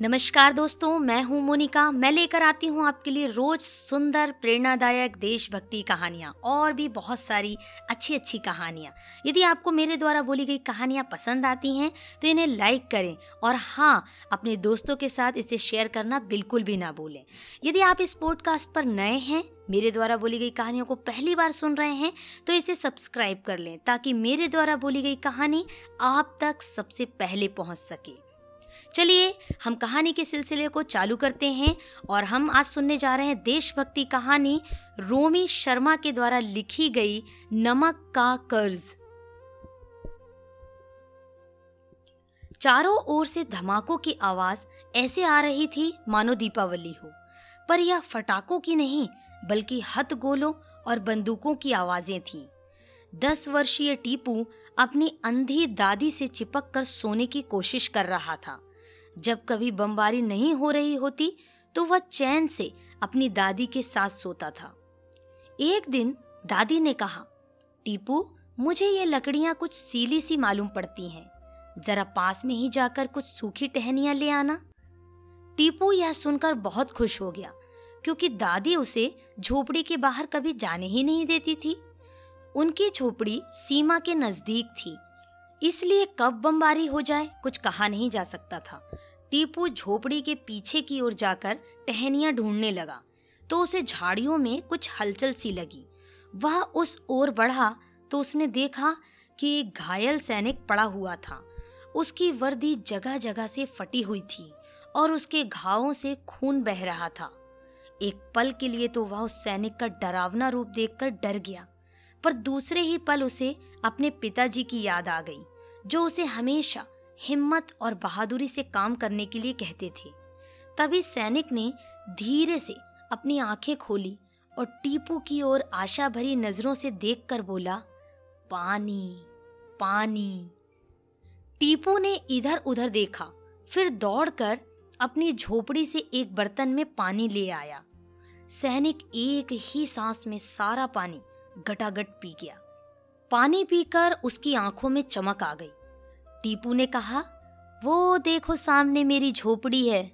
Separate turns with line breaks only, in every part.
नमस्कार दोस्तों, मैं हूँ मोनिका। मैं लेकर आती हूँ आपके लिए रोज सुंदर, प्रेरणादायक, देशभक्ति कहानियाँ और भी बहुत सारी अच्छी अच्छी कहानियाँ। यदि आपको मेरे द्वारा बोली गई कहानियाँ पसंद आती हैं तो इन्हें लाइक करें और हाँ अपने दोस्तों के साथ इसे शेयर करना बिल्कुल भी ना भूलें। यदि आप इस पॉडकास्ट पर नए हैं, मेरे द्वारा बोली गई कहानियों को पहली बार सुन रहे हैं तो इसे सब्सक्राइब कर लें ताकि मेरे द्वारा बोली गई कहानी आप तक सबसे पहले पहुँच सके। चलिए, हम कहानी के सिलसिले को चालू करते हैं और हम आज सुनने जा रहे हैं देशभक्ति कहानी रोमी शर्मा के द्वारा लिखी गई नमक का कर्ज चारों ओर से धमाकों की आवाज़ ऐसे आ रही थी मानो दीपावली हो, पर यह फटाकों की नहीं, बल्कि हथ गोलों और बंदूकों की आवाज़ें थीं। दस वर्षीय टीपू अपनी अंधी दादी से चिपक कर सोने की कोशिश कर रहा था जब कभी बमबारी नहीं हो रही होती तो वह चैन से अपनी दादी के साथ सोता था। एक दिन दादी ने कहा, टीपू, मुझे ये लकड़ियाँ कुछ सीली सी मालूम पड़ती हैं। जरा पास में ही जाकर कुछ सूखी टहनियाँ ले आना। टीपू यह सुनकर बहुत खुश हो गया, क्योंकि दादी उसे झोपड़ी के बाहर कभी जाने ही नहीं देती थी। उनकी झोपड़ी सीमा के नज़दीक थी, इसलिए कब बमबारी हो जाए कुछ कहा नहीं जा सकता था। टीपू झोपड़ी के पीछे की ओर जाकर टहनियाँ ढूँढने लगा तो उसे झाड़ियों में कुछ हलचल सी लगी। वह उस ओर बढ़ा तो उसने देखा कि एक घायल सैनिक पड़ा हुआ था। उसकी वर्दी जगह जगह से फटी हुई थी और उसके घावों से खून बह रहा था। एक पल के लिए तो वह उस सैनिक का डरावना रूप देखकर डर गया, पर दूसरे ही पल उसे अपने पिताजी की याद आ गई, जो उसे हमेशा हिम्मत और बहादुरी से काम करने के लिए कहते थे। तभी सैनिक ने धीरे से अपनी आँखें खोली और टीपू की ओर आशा भरी नज़रों से देखकर बोला, पानी पानी। टीपू ने इधर उधर देखा, फिर दौड़कर अपनी झोपड़ी से एक बर्तन में पानी ले आया। सैनिक एक ही सांस में सारा पानी गटागट पी गया। पानी पीकर उसकी आँखों में चमक आ गई। टीपू ने कहा, वो देखो सामने मेरी झोपड़ी है।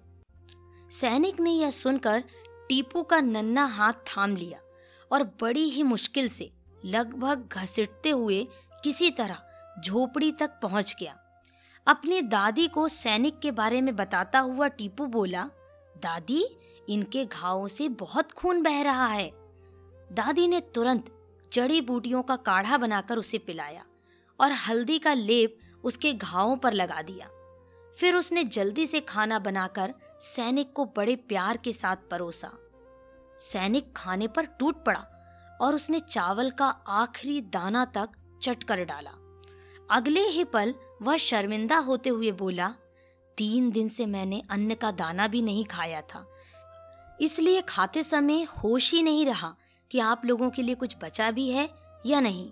सैनिक ने यह सुनकर टीपू का नन्ना हाथ थाम लिया और बड़ी ही मुश्किल से लगभग घसीटते हुए किसी तरह झोपड़ी तक पहुँच गया। अपनी दादी को सैनिक के बारे में बताता हुआ टीपू बोला, दादी, इनके घावों से बहुत खून बह रहा है। दादी ने तुरंत जड़ी बूटियों का काढ़ा बनाकर उसे पिलाया और हल्दी का लेप उसके घावों पर लगा दिया। फिर उसने जल्दी से खाना बनाकर सैनिक को बड़े प्यार के साथ परोसा। सैनिक खाने पर टूट पड़ा और उसने चावल का आखिरी दाना तक चट कर डाला। अगले ही पल वह शर्मिंदा होते हुए बोला, तीन दिन से मैंने अन्न का दाना भी नहीं खाया था। इसलिए खाते समय होश ही नहीं रहा कि आप लोगों के लिए कुछ बचा भी है या नहीं।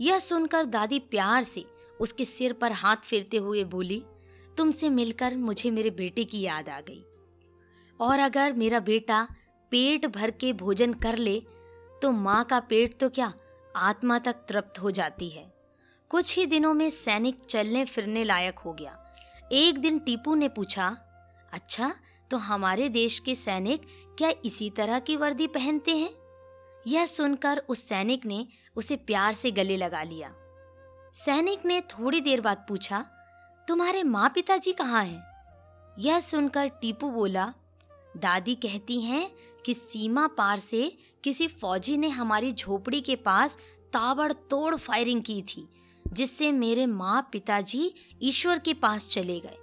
यह सुनकर दादी प्यार से उसके सिर पर हाथ फेरते हुए बोली, तुमसे मिलकर मुझे मेरे बेटे की याद आ गई। और अगर मेरा बेटा पेट भर के भोजन कर ले तो माँ का पेट तो क्या आत्मा तक तृप्त हो जाती है। कुछ ही दिनों में सैनिक चलने फिरने लायक हो गया। एक दिन टीपू ने पूछा अच्छा तो हमारे देश के सैनिक क्या इसी तरह की वर्दी पहनते हैं? यह सुनकर उस सैनिक ने उसे प्यार से गले लगा लिया। सैनिक ने थोड़ी देर बाद पूछा, तुम्हारे माँ पिताजी कहाँ हैं? यह सुनकर टीपू बोला, दादी कहती हैं कि सीमा पार से किसी फौजी ने हमारी झोपड़ी के पास ताबड़तोड़ फायरिंग की थी, जिससे मेरे माँ पिताजी ईश्वर के पास चले गए।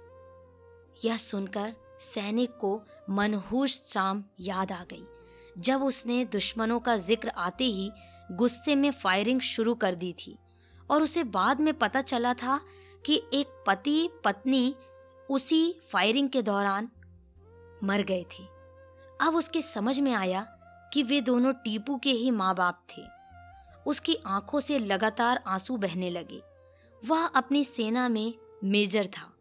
यह सुनकर सैनिक को मनहूस शाम याद आ गई। जब उसने दुश्मनों का ज़िक्र आते ही गुस्से में फायरिंग शुरू कर दी थी और उसे बाद में पता चला था कि एक पति पत्नी उसी फायरिंग के दौरान मर गए थे। अब उसके समझ में आया कि वे दोनों टीपू के ही माँ बाप थे। उसकी आँखों से लगातार आँसू बहने लगे। वह अपनी सेना में मेजर था।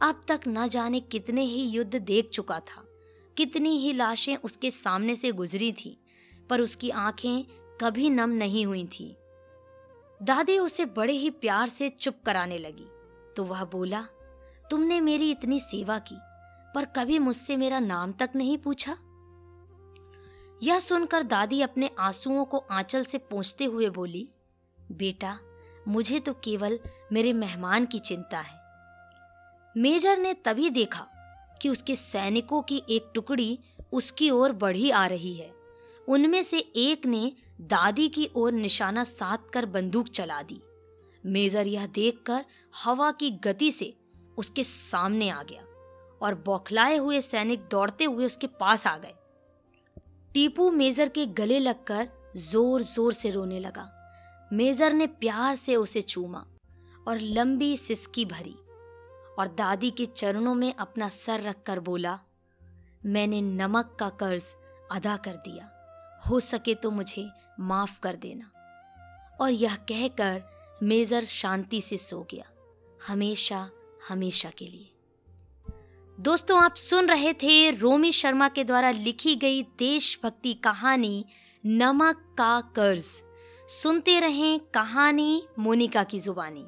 अब तक न जाने कितने ही युद्ध देख चुका था। कितनी ही लाशें उसके सामने से गुजरी थी, पर उसकी आँखें कभी नम नहीं हुई थी। दादी उसे बड़े ही प्यार से चुप कराने लगी। तो वह बोला, तुमने मेरी इतनी सेवा की, पर कभी मुझसे मेरा नाम तक नहीं पूछा? यह सुनकर दादी अपने आंसुओं को आंचल से पोंछते हुए बोली, बेटा, मुझे तो केवल मेरे मेहमान की चिंता है। मेजर ने तभी देखा कि उसके सैनिकों की एक टुकड़ी उसकी ओर बढ़ी आ रही है। उनमें से एक ने दादी की ओर निशाना साध कर बंदूक चला दी। मेजर यह देखकर हवा की गति से उसके सामने आ गया और बौखलाए हुए सैनिक दौड़ते हुए उसके पास आ गए। टीपू मेजर के गले लगकर ज़ोर ज़ोर से रोने लगा। मेजर ने प्यार से उसे चूमा और लंबी सिसकी भरी और दादी के चरणों में अपना सर रखकर बोला, मैंने नमक का कर्ज अदा कर दिया। हो सके तो मुझे माफ़ कर देना। और यह कहकर मेजर शांति से सो गया, हमेशा हमेशा के लिए। दोस्तों, आप सुन रहे थे रोमी शर्मा के द्वारा लिखी गई देशभक्ति कहानी नमक का कर्ज। सुनते रहें कहानी मोनिका की जुबानी।